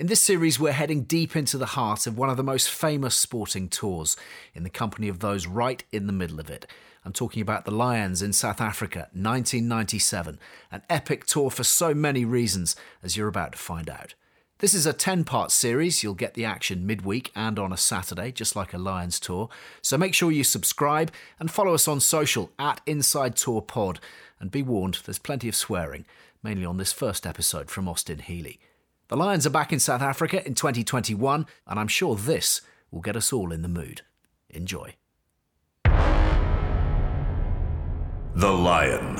In this series, we're heading deep into the heart of one of the most famous sporting tours, in the company of those right in the middle of it. I'm talking about the Lions in South Africa, 1997, an epic tour for so many reasons, as you're about to find out. This is a 10 part series. You'll get the action midweek and on a Saturday, just like a Lions tour. So make sure you subscribe and follow us on social at Inside Tour Pod. And be warned, there's plenty of swearing, mainly on this first episode from Austin Healey. The Lions are back in South Africa in 2021, and I'm sure this will get us all in the mood. Enjoy. The Lion.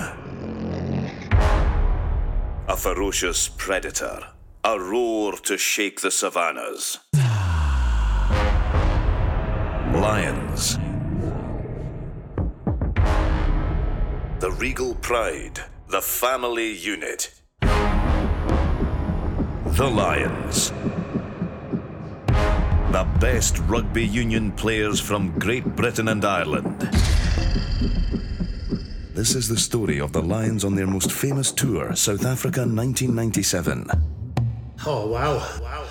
A ferocious predator, a roar to shake the savannas. Lions. The regal pride, the family unit. The Lions. The best rugby union players from Great Britain and Ireland. This is the story of the Lions on their most famous tour, South Africa 1997. Oh, wow. Wow.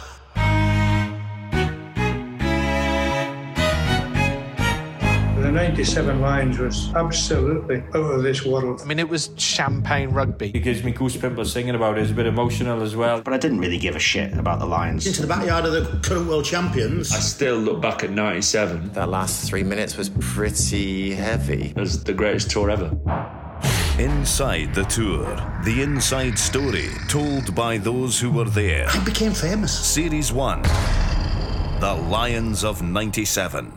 97 Lions was absolutely out of this world. I mean, it was champagne rugby. It gives me goosebumps singing about it. It's a bit emotional as well. But I didn't really give a shit about the Lions. Into the backyard of the current world champions. I still look back at 97 That last three minutes was pretty heavy. as the greatest tour ever. Inside the tour, the inside story told by those who were there. I became famous. Series 1 The Lions of 97.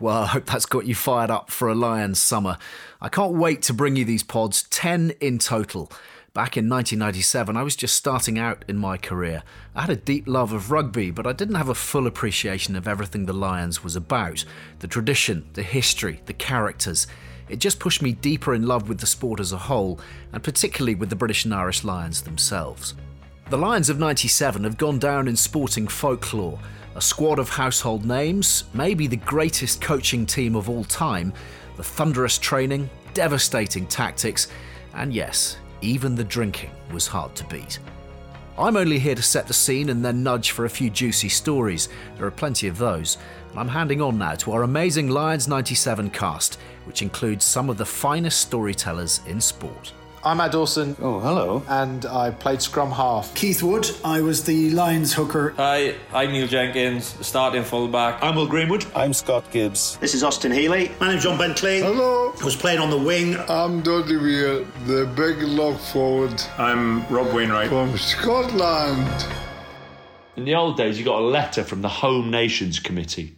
Well, I hope that's got you fired up for a Lions summer. I can't wait to bring you these pods, 10 in total. Back in 1997, I was just starting out in my career. I had a deep love of rugby, but I didn't have a full appreciation of everything the Lions was about the tradition, the history, the characters. It just pushed me deeper in love with the sport as a whole, and particularly with the British and Irish Lions themselves. The Lions of 97 have gone down in sporting folklore. A squad of household names, maybe the greatest coaching team of all time, the thunderous training, devastating tactics, and yes, even the drinking was hard to beat. I'm only here to set the scene and then nudge for a few juicy stories. There are plenty of those. And I'm handing on now to our amazing Lions 97 cast, which includes some of the finest storytellers in sport. I'm Matt Dawson, Oh, hello. and I played scrum half. Keith Wood, I was the Lions hooker. Hi, I'm Neil Jenkins, starting fullback. I'm Will Greenwood. I'm Scott Gibbs. This is Austin Healey. My name's John Bentley. Hello. I was playing on the wing. I'm Doddie Weir, the big lock forward I'm Rob Wainwright. from Scotland. In the old days, you got a letter from the Home Nations Committee.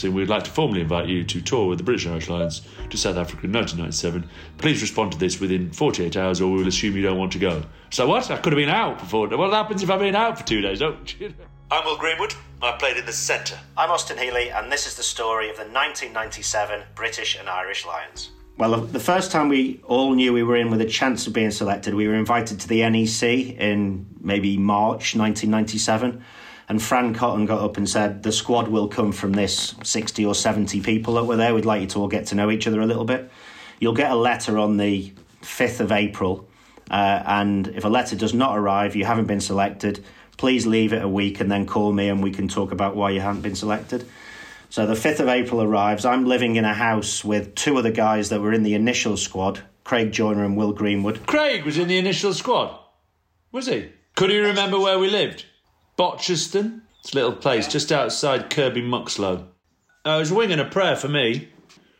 So we'd like to formally invite you to tour with the British and Irish Lions to South Africa in 1997. Please respond to this within 48 hours or we will assume you don't want to go. So what? I could have been out before. What happens if I've been out for two days? Oh, I'm Will Greenwood. I played in the centre. I'm Austin Healey, and this is the story of the 1997 British and Irish Lions. Well, the- the first time we all knew we were in with a chance of being selected, we were invited to the NEC in maybe March 1997. And Fran Cotton got up and said, The squad will come from this 60 or 70 people that were there. We'd like you to all get to know each other a little bit. You'll get a letter on the 5th of April. Uh, and if a letter does not arrive, you haven't been selected, please leave it a week and then call me and we can talk about why you haven't been selected. So the 5th of April arrives. I'm living in a house with two of the guys that were in the initial squad, Craig Joiner and Will Greenwood. Craig was in the initial squad, was he? Could he remember where we lived? Botcheston? It's a little place just outside Kirby Muxloe. Uh, it was a wing and a prayer for me,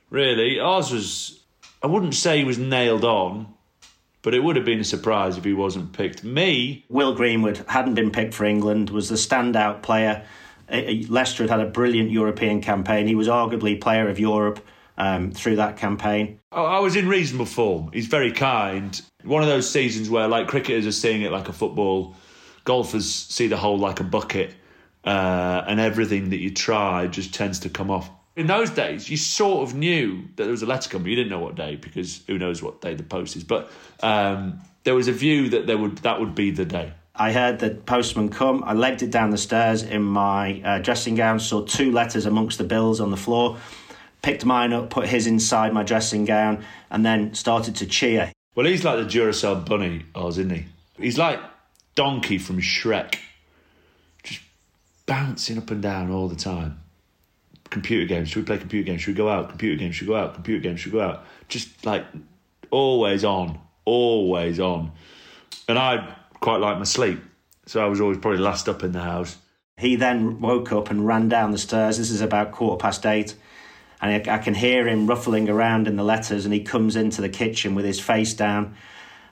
really. Ours was, I wouldn't say he was nailed on, but it would have been a surprise if he wasn't picked. Me, Will Greenwood hadn't been picked for England, was the standout player. Uh, uh, Leicester had had a brilliant European campaign. He was arguably player of Europe um, through that campaign. I- I was in reasonable form. He's very kind. One of those seasons where, like, cricketers are seeing it like a football, golfers see the hole like a bucket, uh, and everything that you try just tends to come off. In those days, you sort of knew that there was a letter coming. You didn't know what day because who knows what day the post is. But um, there was a view that there would that would be the day. I heard the postman come. I legged it down the stairs in my uh, dressing gown, saw two letters amongst the bills on the floor, picked mine up, put his inside my dressing gown, and then started to cheer. Well, he's like the Duracell bunny, Oz, isn't he? He's like Donkey from Shrek, just bouncing up and down all the time. Computer games, should we play computer games? Should we go out? Computer games, should we go out? Computer games, should we go out? Just like always on, always on. And I quite like my sleep, so I was always probably last up in the house. He then woke up and ran down the stairs. This is about quarter past eight. And I, can hear him ruffling around in the letters. And he comes into the kitchen with his face down.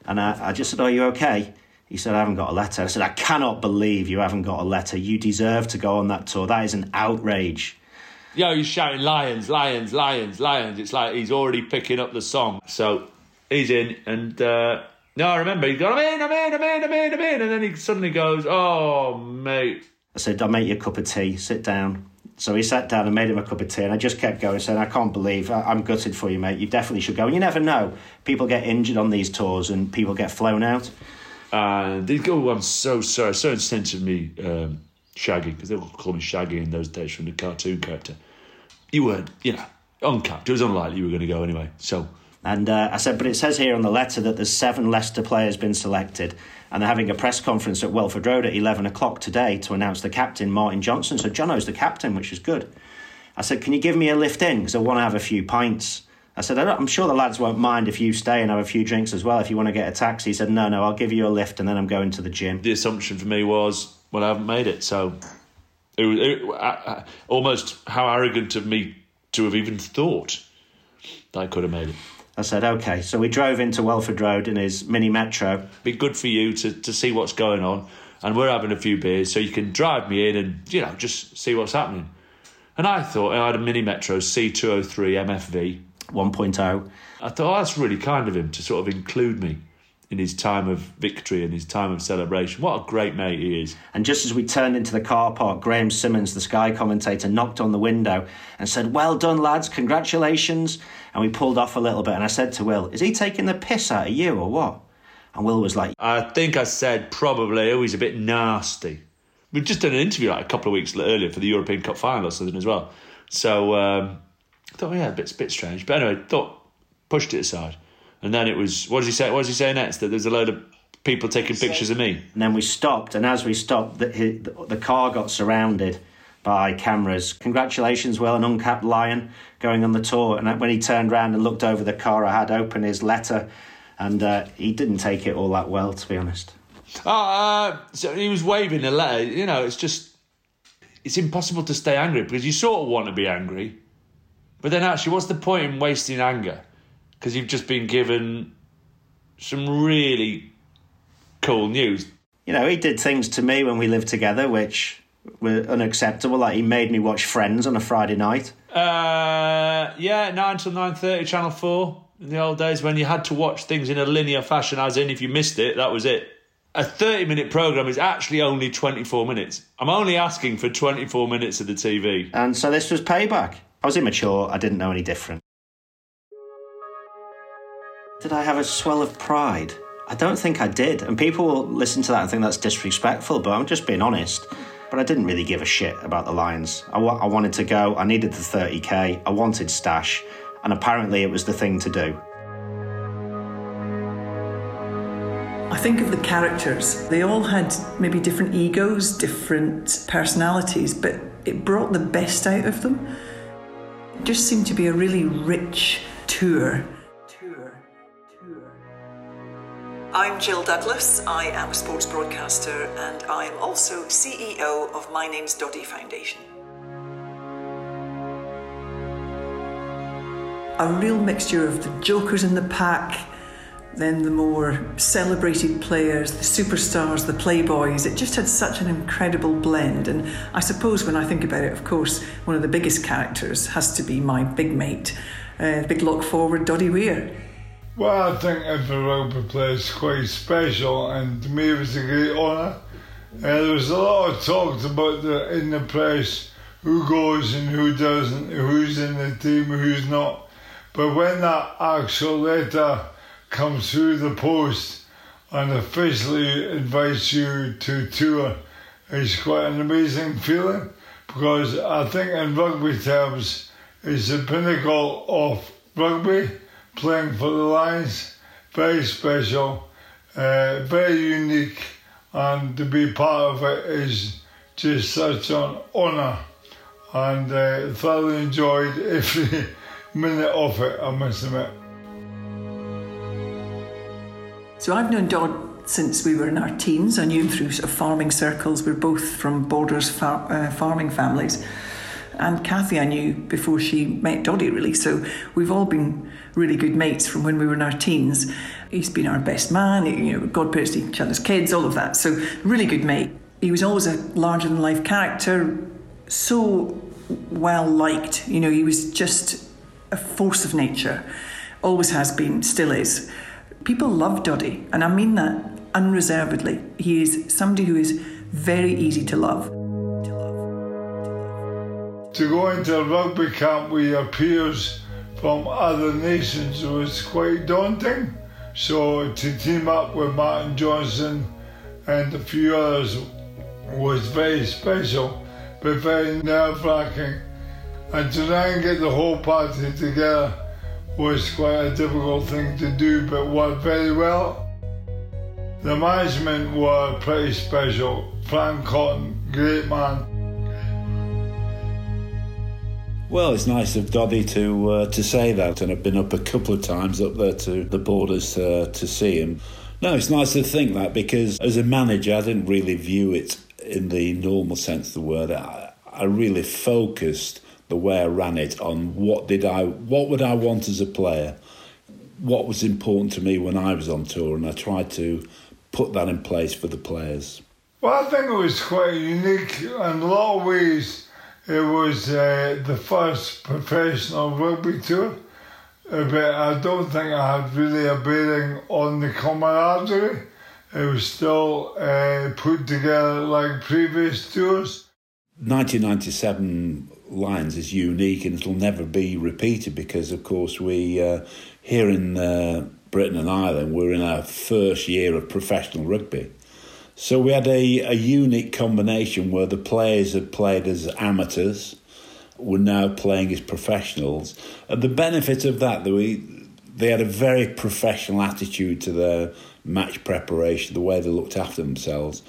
And I, I just said, Are you okay? He said, I haven't got a letter. I said, I cannot believe you haven't got a letter. You deserve to go on that tour. That is an outrage. Yo, he's shouting lions, lions, lions, lions. It's like he's already picking up the song. So he's in, and uh, no, I remember he's going, I'm in, I'm in, I'm in, I'm in, I'm in, and then he suddenly goes, oh mate. I said, I'll make you a cup of tea. Sit down. So he sat down and made him a cup of tea, and I just kept going, saying, I can't believe, I- I'm gutted for you, mate. You definitely should go. And you never know. People get injured on these tours and people get flown out. And they go, I'm so sorry, so insensitive of me, um, Shaggy, because they all call me Shaggy in those days from the cartoon character. You weren't, you know, uncapped. It was unlikely you were going to go anyway. So And uh, I said, but it says here on the letter that there's seven Leicester players been selected, and they're having a press conference at Welford Road at 11 o'clock today to announce the captain, Martin Johnson. So Jono's the captain, which is good. I said, can you give me a lift in? Because I want to have a few pints. I said, I I'm sure the lads won't mind if you stay and have a few drinks as well if you want to get a taxi. He said, no, no, I'll give you a lift and then I'm going to the gym. the assumption for me was, well, I haven't made it. So it was it, almost how arrogant of me to have even thought that I could have made it. I said, okay. So we drove into Welford Road in his mini metro. Be good for you to, to see what's going on. And we're having a few beers, so you can drive me in and, you know, just see what's happening. And I thought oh, I had a mini metro C203 MFV 1.0. I thought, oh, that's really kind of him to sort of include me in his time of victory and his time of celebration. What a great mate he is. And just as we turned into the car park, Graham Simmons, the Sky commentator, knocked on the window and said, Well done, lads, congratulations. And we pulled off a little bit. And I said to Will, Is he taking the piss out of you or what? And Will was like, I think I said probably, oh, he's a bit nasty. We'd just done an interview like a couple of weeks earlier for the European Cup final or something as well. So um, I thought, oh, yeah, a bit, bit strange. But anyway, thought, pushed it aside. And then it was, what does he say? What does he say next? That there's a load of people taking pictures of me. And then we stopped, and as we stopped, the, the car got surrounded by cameras. Congratulations, Will, an uncapped lion going on the tour. And when he turned around and looked over the car, I had open his letter, and uh, he didn't take it all that well, to be honest. Oh, uh, so he was waving a letter. You know, it's just, it's impossible to stay angry because you sort of want to be angry. But then actually, what's the point in wasting anger? Because you've just been given some really cool news. You know, he did things to me when we lived together which were unacceptable. Like he made me watch Friends on a Friday night. Uh, yeah, nine till nine thirty, Channel Four. In the old days when you had to watch things in a linear fashion, as in if you missed it, that was it. A thirty-minute program is actually only twenty-four minutes. I'm only asking for twenty-four minutes of the TV. And so this was payback. I was immature. I didn't know any different. Did I have a swell of pride? I don't think I did. And people will listen to that and think that's disrespectful, but I'm just being honest. But I didn't really give a shit about the Lions. I, I wanted to go, I needed the 30k, I wanted stash, and apparently it was the thing to do. I think of the characters. They all had maybe different egos, different personalities, but it brought the best out of them. Just seemed to be a really rich tour. Tour. Tour. I'm Jill Douglas. I am a sports broadcaster and I am also CEO of My Name's Doddie Foundation. A real mixture of the jokers in the pack, then the more celebrated players, the superstars, the playboys. It just had such an incredible blend. And I suppose when I think about it, of course, one of the biggest characters has to be my big mate, uh, big lock forward, Doddie Weir. Well, I think every rugby player is quite special, and to me it was a great honour. Uh, there was a lot of talk about the in the press who goes and who doesn't, who's in the team, who's not. But when that actual letter comes through the post and officially invites you to tour, it's quite an amazing feeling because I think in rugby terms, it's the pinnacle of rugby playing for the Lions. Very special, uh, very unique, and to be part of it is just such an honour. And uh, thoroughly enjoyed every minute of it, I must admit. So I've known Dodd since we were in our teens. I knew him through sort of farming circles. We're both from Borders far, uh, farming families. And Kathy, I knew before she met Doddie, really. So we've all been really good mates from when we were in our teens. He's been our best man, you know, godparents to each other's kids, all of that. So, really good mate. He was always a larger than life character, so well liked. You know, he was just a force of nature, always has been, still is. People love Doddie, and I mean that unreservedly. He is somebody who is very easy to love to go into a rugby camp with your peers from other nations was quite daunting. So to team up with Martin Johnson and a few others was very special, but very nerve wracking. And to try and get the whole party together was quite a difficult thing to do, but worked very well. The management were pretty special. Fran Cotton, great man. Well, it's nice of Doddie to uh, to say that, and I've been up a couple of times up there to the borders uh, to see him. No, it's nice to think that because as a manager, I didn't really view it in the normal sense of the word. I, I really focused the way I ran it on what did I, what would I want as a player, what was important to me when I was on tour, and I tried to put that in place for the players. Well, I think it was quite unique in a lot of ways it was uh, the first professional rugby tour, uh, but I don't think I had really a bearing on the camaraderie. It was still uh, put together like previous tours. 1997 Lions is unique and it'll never be repeated because, of course, we uh, here in uh, Britain and Ireland we're in our first year of professional rugby. So we had a, a unique combination where the players had played as amateurs, were now playing as professionals. And the benefit of that, they, they had a very professional attitude to their match preparation, the way they looked after themselves.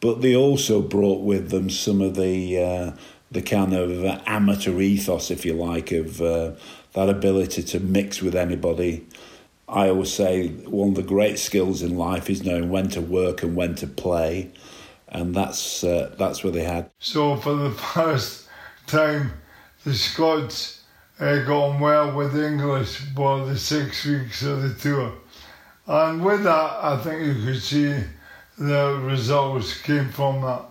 But they also brought with them some of the uh, the kind of amateur ethos, if you like, of uh, that ability to mix with anybody I always say one of the great skills in life is knowing when to work and when to play, and that's uh, that's what they had. So for the first time, the Scots uh, on well with the English for the six weeks of the tour, and with that, I think you could see the results came from that.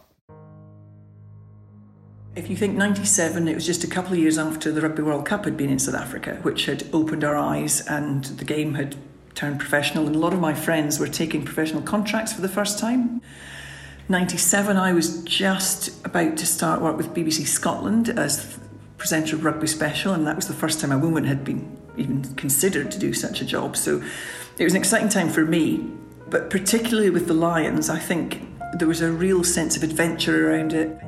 If you think 97, it was just a couple of years after the Rugby World Cup had been in South Africa, which had opened our eyes and the game had turned professional. And a lot of my friends were taking professional contracts for the first time. 97, I was just about to start work with BBC Scotland as presenter of Rugby Special, and that was the first time a woman had been even considered to do such a job. So it was an exciting time for me, but particularly with the Lions, I think there was a real sense of adventure around it.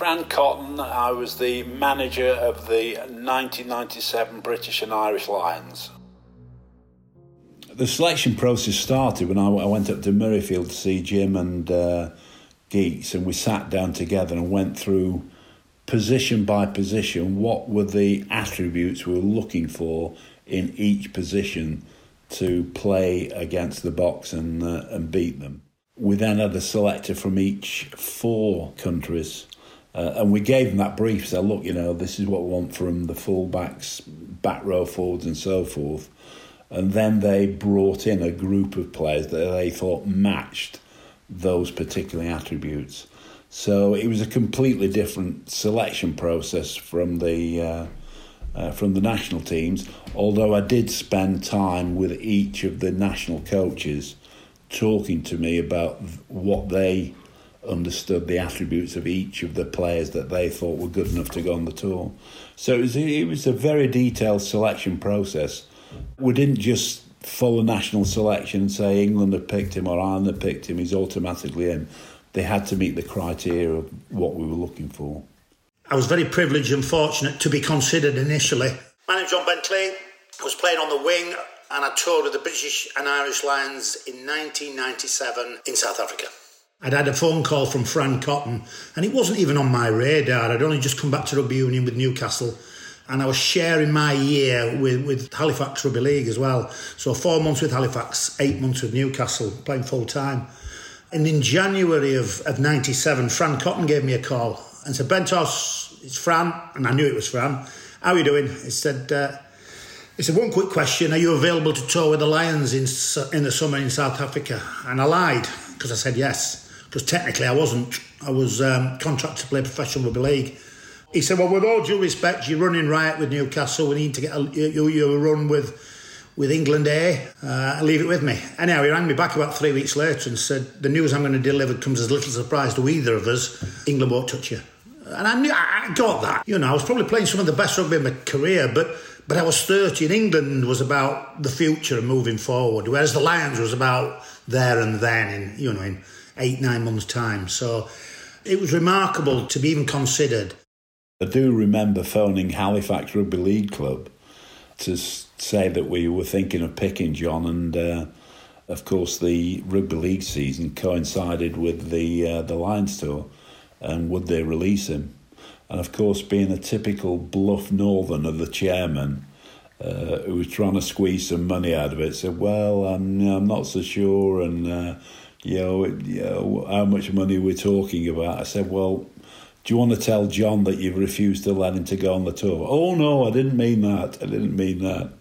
Fran Cotton. I was the manager of the 1997 British and Irish Lions. The selection process started when I, went up to Murrayfield to see Jim and uh, Geech, and we sat down together and went through position by position what were the attributes we were looking for in each position to play against the Boks and, uh, and beat them. We then had a selector from each four countries, uh, and we gave them that brief. Said, look, you know, this is what we want from the fullbacks, back row forwards, and so forth. And then they brought in a group of players that they thought matched those particular attributes. So it was a completely different selection process from the uh, uh, from the national teams. Although I did spend time with each of the national coaches talking to me about what they understood the attributes of each of the players that they thought were good enough to go on the tour. So it was it was a very detailed selection process. We didn't just follow national selection and say England have picked him or Ireland have picked him. He's automatically in. They had to meet the criteria of what we were looking for. I was very privileged and fortunate to be considered initially. My name's John Bentley. I was playing on the wing and I toured with the British and Irish Lions in 1997 in South Africa. I'd had a phone call from Fran Cotton and it wasn't even on my radar. I'd only just come back to rugby union with Newcastle and I was sharing my year with, with Halifax Rugby League as well. So four months with Halifax, eight months with Newcastle, playing full time. And in January of, of 97, Fran Cotton gave me a call and said, Bentos, it's Fran. And I knew it was Fran. How are you doing? He said, uh, he said, one quick question. Are you available to tour with the Lions in, in the summer in South Africa? And I lied because I said yes. Because technically I wasn't. I was um, contracted to play professional rugby league. He said, well, with all due respect, you're running riot with Newcastle. We need to get a, you, you a run with with England A. Uh, leave it with me. Anyhow, he rang me back about three weeks later and said, the news I'm going to deliver comes as little surprise to either of us. England won't touch you. And I knew I got that. You know, I was probably playing some of the best rugby in my career, but but I was 30 and England was about the future and moving forward, whereas the Lions was about there and then in, you know, in eight, nine months' time. So it was remarkable to be even considered. I do remember phoning Halifax Rugby League Club to say that we were thinking of picking John, and uh, of course the rugby league season coincided with the uh, the Lions tour, and would they release him? And of course, being a typical bluff northern of the chairman, uh, who was trying to squeeze some money out of it, said, "Well, I'm I'm not so sure, and uh, you know, you know how much money we're talking about." I said, "Well." Do you want to tell John that you've refused to let him to go on the tour? Oh no, I didn't mean that. I didn't mean that.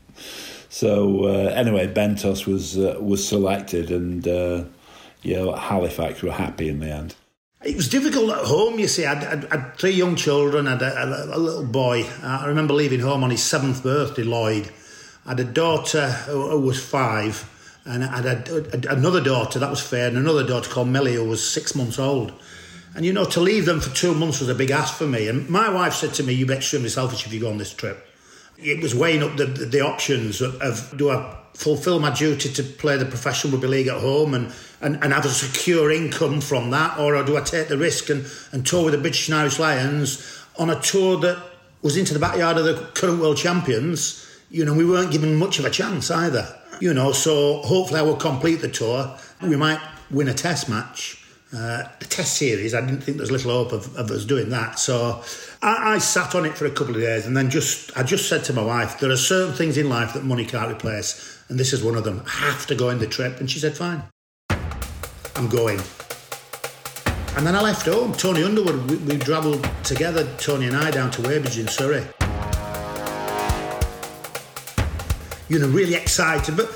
So uh, anyway, Bentos was uh, was selected, and uh, you know Halifax were happy in the end. It was difficult at home. You see, I had three young children. I had a, a, little boy. I remember leaving home on his seventh birthday, Lloyd. I had a daughter who was five, and I had a, another daughter that was fair, and another daughter called Millie who was six months old. And you know, to leave them for two months was a big ask for me. And my wife said to me, "You'd be extremely selfish if you go on this trip." It was weighing up the the, the options of, of, do I fulfil my duty to play the professional rugby league at home and, and, and have a secure income from that, or do I take the risk and, and tour with the British and Irish Lions on a tour that was into the backyard of the current world champions? You know, we weren't given much of a chance either. You know, so hopefully I will complete the tour. We might win a test match uh, the test series, I didn't think there was little hope of, of us doing that. So I, I, sat on it for a couple of days and then just I just said to my wife, there are certain things in life that money can't replace, and this is one of them. I have to go on the trip. And she said, fine, I'm going. And then I left home. Tony Underwood, we, we travelled together, Tony and I, down to Weybridge in Surrey. You know, really excited, but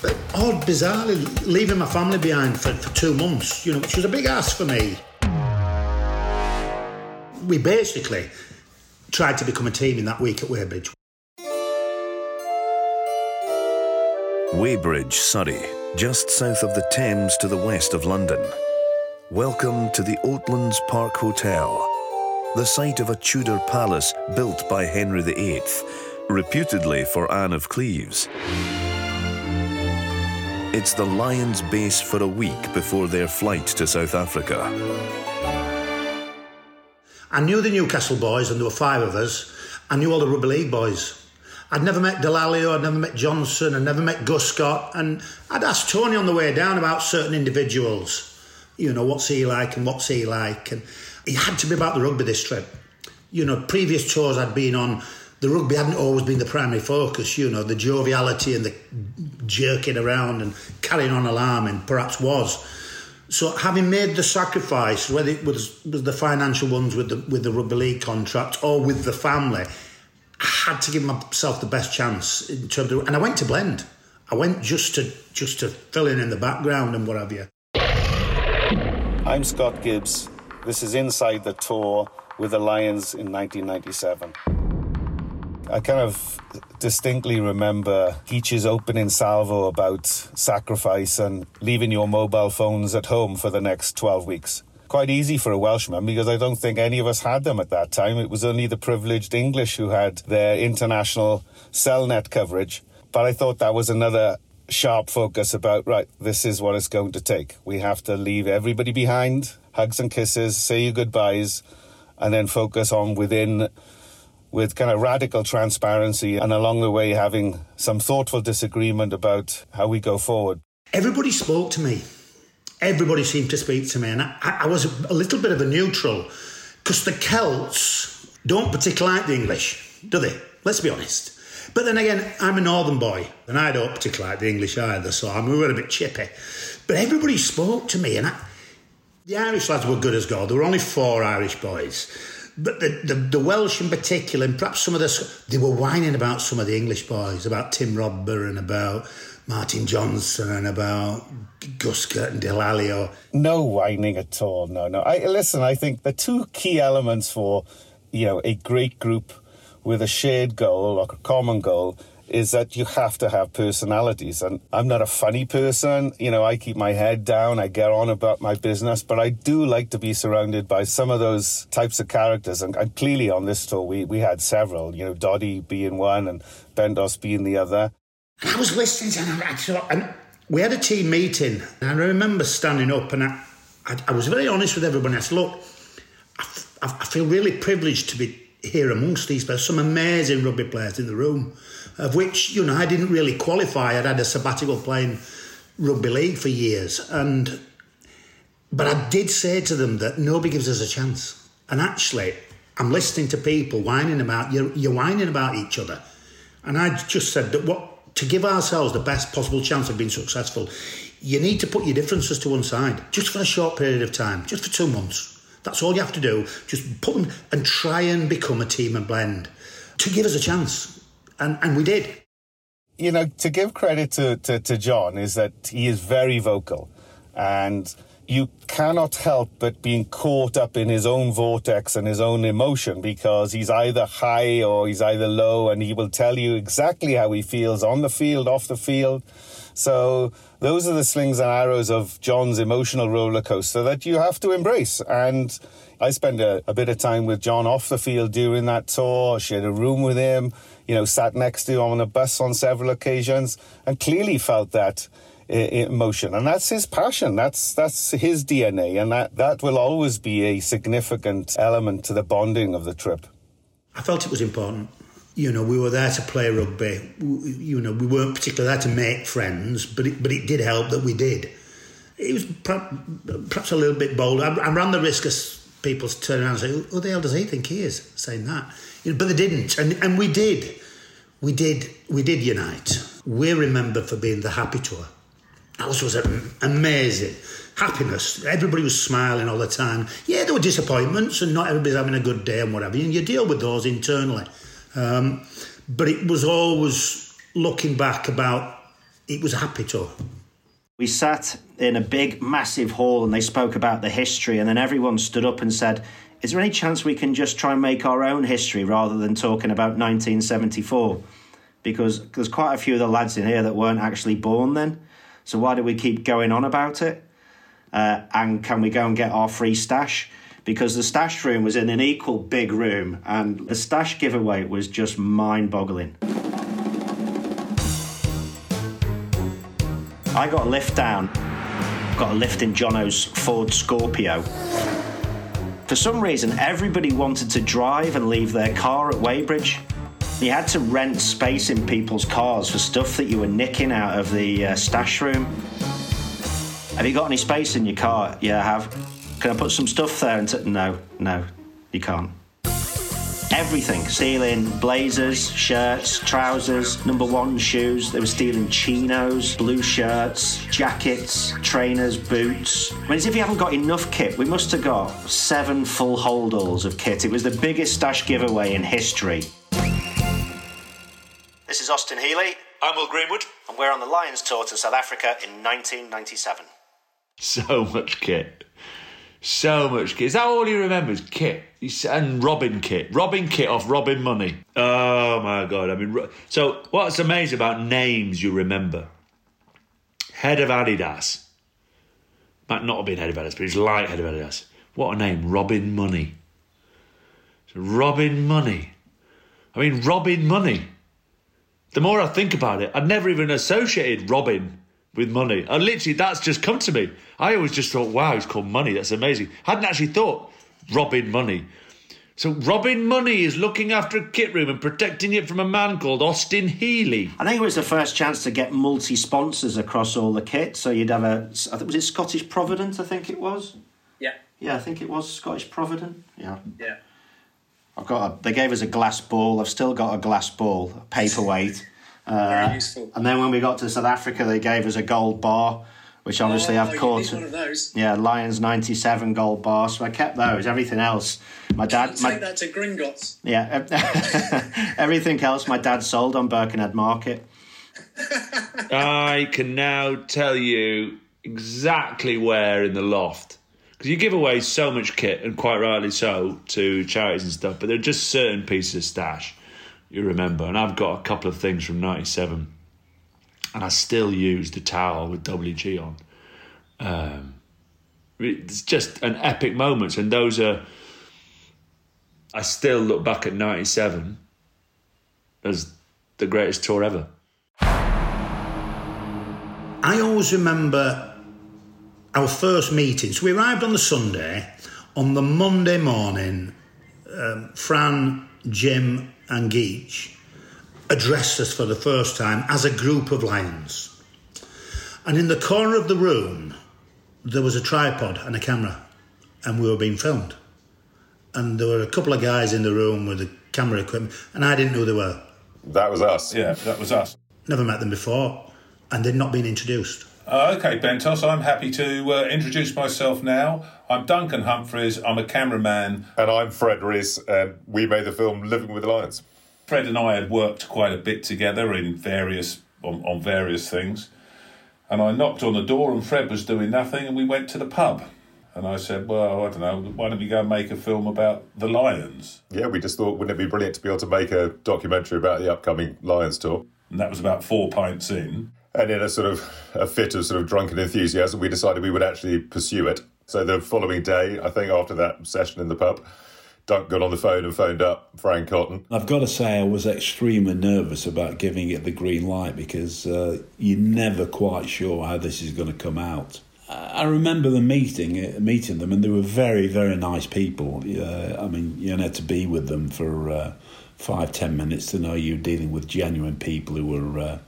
but odd, bizarrely, leaving my family behind for, for two months, you know, which was a big ask for me. We basically tried to become a team in that week at Weybridge. Weybridge, Surrey, just south of the Thames to the west of London. Welcome to the Oatlands Park Hotel, the site of a Tudor palace built by Henry VIII, reputedly for Anne of Cleves. It's the Lions base for a week before their flight to South Africa. I knew the Newcastle boys, and there were five of us. I knew all the rugby league boys. I'd never met Dallaglio, I'd never met Johnson, I'd never met Gus Scott, and I'd asked Tony on the way down about certain individuals. You know, what's he like and what's he like? And it had to be about the rugby this trip. You know, previous tours I'd been on, the rugby hadn't always been the primary focus, you know, the joviality and the jerking around and carrying on alarming perhaps was. So having made the sacrifice, whether it was, was the financial ones with the with the rugby league contract or with the family, I had to give myself the best chance in terms of and I went to blend. I went just to just to fill in in the background and what have you. I'm Scott Gibbs. This is Inside the Tour with the Lions in 1997. I kind of distinctly remember Geech's opening salvo about sacrifice and leaving your mobile phones at home for the next 12 weeks. Quite easy for a Welshman because I don't think any of us had them at that time. It was only the privileged English who had their international Cellnet coverage. But I thought that was another sharp focus about, right, this is what it's going to take. We have to leave everybody behind, hugs and kisses, say your goodbyes, and then focus on within with kind of radical transparency and along the way having some thoughtful disagreement about how we go forward. Everybody spoke to me. Everybody seemed to speak to me, and I, I was a little bit of a neutral because the Celts don't particularly like the English, do they? Let's be honest. But then again, I'm a northern boy, and I don't particularly like the English either, so I'm, we were a bit chippy. But everybody spoke to me, and I, the Irish lads were good as gold. There were only four Irish boys. But the, the, the, Welsh in particular, and perhaps some of the, they were whining about some of the English boys, about Tim Rodber and about Martin Johnson and about Gus Curtin Dallaglio. No whining at all. No, no. I listen. I think the two key elements for you know a great group with a shared goal or a common goal is that you have to have personalities. And I'm not a funny person. You know, I keep my head down, I get on about my business, but I do like to be surrounded by some of those types of characters. And, and clearly on this tour, we, we had several, you know, Doddie being one and Bentos being the other. And I was listening and I thought, and we had a team meeting. And I remember standing up and I, I, I was very honest with everyone. I said, look, I, I feel really privileged to be here amongst these players, some amazing rugby players in the room of which, you know, I didn't really qualify. I'd had a sabbatical playing rugby league for years. And but I did say to them that nobody gives us a chance. And actually, I'm listening to people whining about you're, you're whining about each other. And I just said that what to give ourselves the best possible chance of being successful, you need to put your differences to one side, just for a short period of time, just for two months. That's all you have to do. Just put them and try and become a team and blend to give us a chance and, and we did. You know, to give credit to, to, to John is that he is very vocal and you cannot help but being caught up in his own vortex and his own emotion because he's either high or he's either low and he will tell you exactly how he feels on the field, off the field. So those are the slings and arrows of John's emotional roller coaster that you have to embrace. And I spent a, a, bit of time with John off the field during that tour, shared a room with him, you know, sat next to him on a bus on several occasions, and clearly felt that uh, emotion. And that's his passion. That's that's his DNA, and that that will always be a significant element to the bonding of the trip. I felt it was important. You know, we were there to play rugby. You know, we weren't particularly there to make friends, but it, but it did help that we did. It was perhaps a little bit bold. I, I ran the risk of people turning around and saying, "Who the hell does he think he is?" Saying that, you know, but they didn't, and and we did we did we did unite. We're remembered for being the happy tour. That was was amazing. Happiness. Everybody was smiling all the time. Yeah, there were disappointments and not everybody's having a good day and whatever. And you deal with those internally. Um, but it was always looking back about it was a happy tour. We sat in a big, massive hall and they spoke about the history, and then everyone stood up and said, is there any chance we can just try and make our own history rather than talking about 1974? Because there's quite a few of the lads in here that weren't actually born then. So why do we keep going on about it? Uh, and can we go and get our free stash? Because the stash room was in an equal big room, and the stash giveaway was just mind boggling. I got a lift down, got a lift in Jono's Ford Scorpio for some reason, everybody wanted to drive and leave their car at Weybridge. You had to rent space in people's cars for stuff that you were nicking out of the uh, stash room. Have you got any space in your car? Yeah, I have. Can I put some stuff there? And t- no, no, you can't. everything. Stealing blazers, shirts, trousers, number one shoes. They were stealing chinos, blue shirts, jackets, trainers, boots. I mean, as if you haven't got enough kit, we must have got seven full holdalls of kit. It was the biggest stash giveaway in history. This is Austin Healey. I'm Will Greenwood. And we're on the Lions tour to South Africa in 1997. So much kit. So much kit. Is that all he remembers? Kit. And Robin kit. Robin kit off Robin Money. Oh my God. I mean, so what's amazing about names you remember? Head of Adidas. Might not have been head of Adidas, but he's like head of Adidas. What a name. Robin Money. So Robin Money. I mean, Robin Money. The more I think about it, I'd never even associated Robin with money. And literally, that's just come to me. I always just thought, wow, it's called money. That's amazing. Hadn't actually thought Robin Money. So Robin Money is looking after a kit room and protecting it from a man called Austin Healey. I think it was the first chance to get multi-sponsors across all the kit. So you'd have a, I think was it Scottish Provident? I think it was. Yeah. Yeah, I think it was Scottish Provident. Yeah. Yeah. I've got. A, they gave us a glass ball. I've still got a glass ball, a paperweight. Uh, useful. And then when we got to South Africa, they gave us a gold bar, which obviously oh, I've caught. One of those. Yeah, Lions '97 gold bar. So I kept those. Everything else, my dad. Take my, that to Gringotts. Yeah, everything else my dad sold on Birkenhead Market. I can now tell you exactly where in the loft because you give away so much kit, and quite rightly so, to charities and stuff. But there are just certain pieces of stash you remember, and I've got a couple of things from '97, and I still use the towel with WG on. Um, it's just an epic moment, and those are. I still look back at '97 as the greatest tour ever. I always remember our first meeting. So we arrived on the Sunday. On the Monday morning, um, Fran, Jim, and Geech addressed us for the first time as a group of lions. And in the corner of the room, there was a tripod and a camera, and we were being filmed. And there were a couple of guys in the room with the camera equipment, and I didn't know who they were. That was us. Yeah, that was us. Never met them before, and they'd not been introduced. Uh, okay, Bentos, I'm happy to uh, introduce myself now. I'm Duncan Humphreys, I'm a cameraman. And I'm Fred Rees, and we made the film Living with the Lions. Fred and I had worked quite a bit together in various on, on various things. And I knocked on the door, and Fred was doing nothing, and we went to the pub. And I said, Well, I don't know, why don't we go and make a film about the Lions? Yeah, we just thought, wouldn't it be brilliant to be able to make a documentary about the upcoming Lions tour? And that was about four pints in. And in a sort of a fit of sort of drunken enthusiasm, we decided we would actually pursue it. So the following day, I think after that session in the pub, Dunk got on the phone and phoned up Fran Cotton. I've got to say, I was extremely nervous about giving it the green light because uh, you're never quite sure how this is going to come out. I remember the meeting, uh, meeting them, and they were very, very nice people. Uh, I mean, you had to be with them for uh, five, ten minutes to know you're dealing with genuine people who were uh,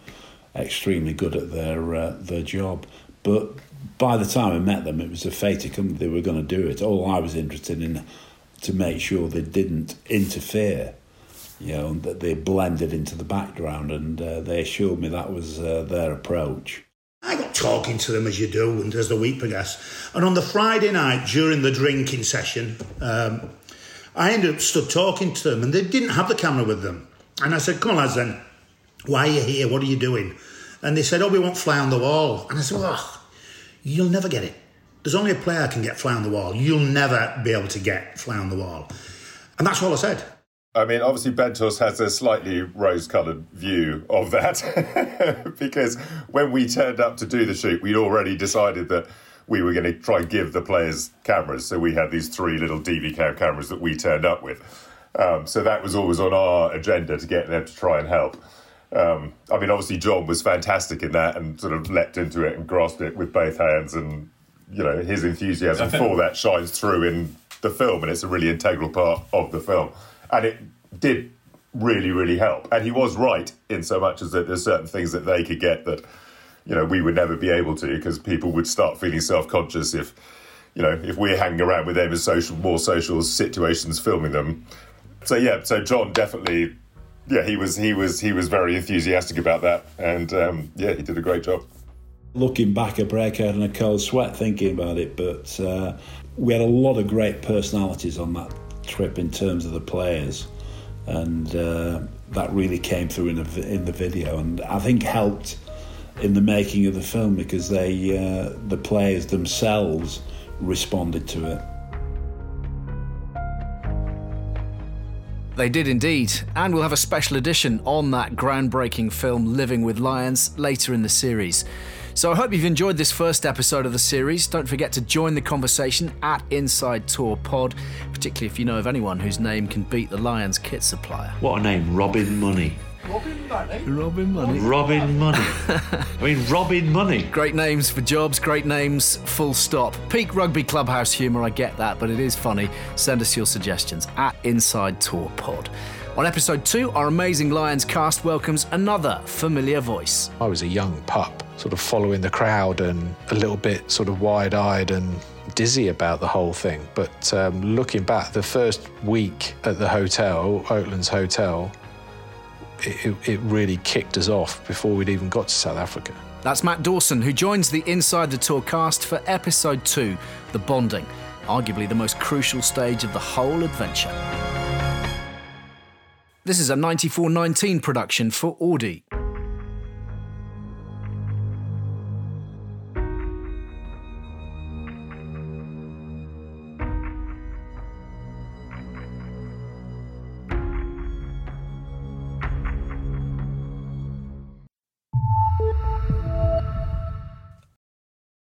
extremely good at their uh, their job. But by the time I met them, it was a fait accompli. They were going to do it. All I was interested in to make sure they didn't interfere, you know, that they blended into the background, and uh, they assured me that was uh, their approach. I got talking to them as you do, and as the week progressed. And on the Friday night during the drinking session, um, I ended up stood talking to them, and they didn't have the camera with them. And I said, "Come on, lads, then. Why are you here? What are you doing?" And they said, "Oh, we want fly on the wall." And I said, "Oh, you'll never get it. There's only a player can get fly on the wall. You'll never be able to get fly on the wall." And that's all I said. I mean, obviously, Bentos has a slightly rose coloured view of that because when we turned up to do the shoot, we'd already decided that we were going to try and give the players cameras. So we had these three little DV cam cameras that we turned up with. Um, so that was always on our agenda to get them to try and help. Um, I mean, obviously, John was fantastic in that and sort of leapt into it and grasped it with both hands. And, you know, his enthusiasm for that shines through in the film, and it's a really integral part of the film and it did really, really help. And he was right in so much as that there's certain things that they could get that you know we would never be able to because people would start feeling self-conscious if you know if we're hanging around with them in social more social situations filming them So yeah, so John definitely, yeah, he was he was he was very enthusiastic about that, and um, yeah, he did a great job. Looking back, I break out in a cold sweat thinking about it, but uh, we had a lot of great personalities on that trip in terms of the players, and uh, that really came through in the in the video, and I think helped in the making of the film because they uh, the players themselves responded to it. They did indeed, and we'll have a special edition on that groundbreaking film Living with Lions later in the series. So I hope you've enjoyed this first episode of the series. Don't forget to join the conversation at Inside Tour Pod, particularly if you know of anyone whose name can beat the Lions kit supplier. What a name, Robin Money. Robin Money. Robin Money. Robin Money. I mean, Robin Money. Great names for jobs, great names, full stop. Peak rugby clubhouse humour, I get that, but it is funny. Send us your suggestions at Inside Tour Pod. On episode two, our amazing Lions cast welcomes another familiar voice. I was a young pup, sort of following the crowd and a little bit sort of wide eyed and dizzy about the whole thing. But um, looking back, the first week at the hotel, Oatlands Hotel, it, it really kicked us off before we'd even got to South Africa. That's Matt Dawson, who joins the Inside the Tour cast for episode two, The Bonding, arguably the most crucial stage of the whole adventure. This is a 9419 production for Audi.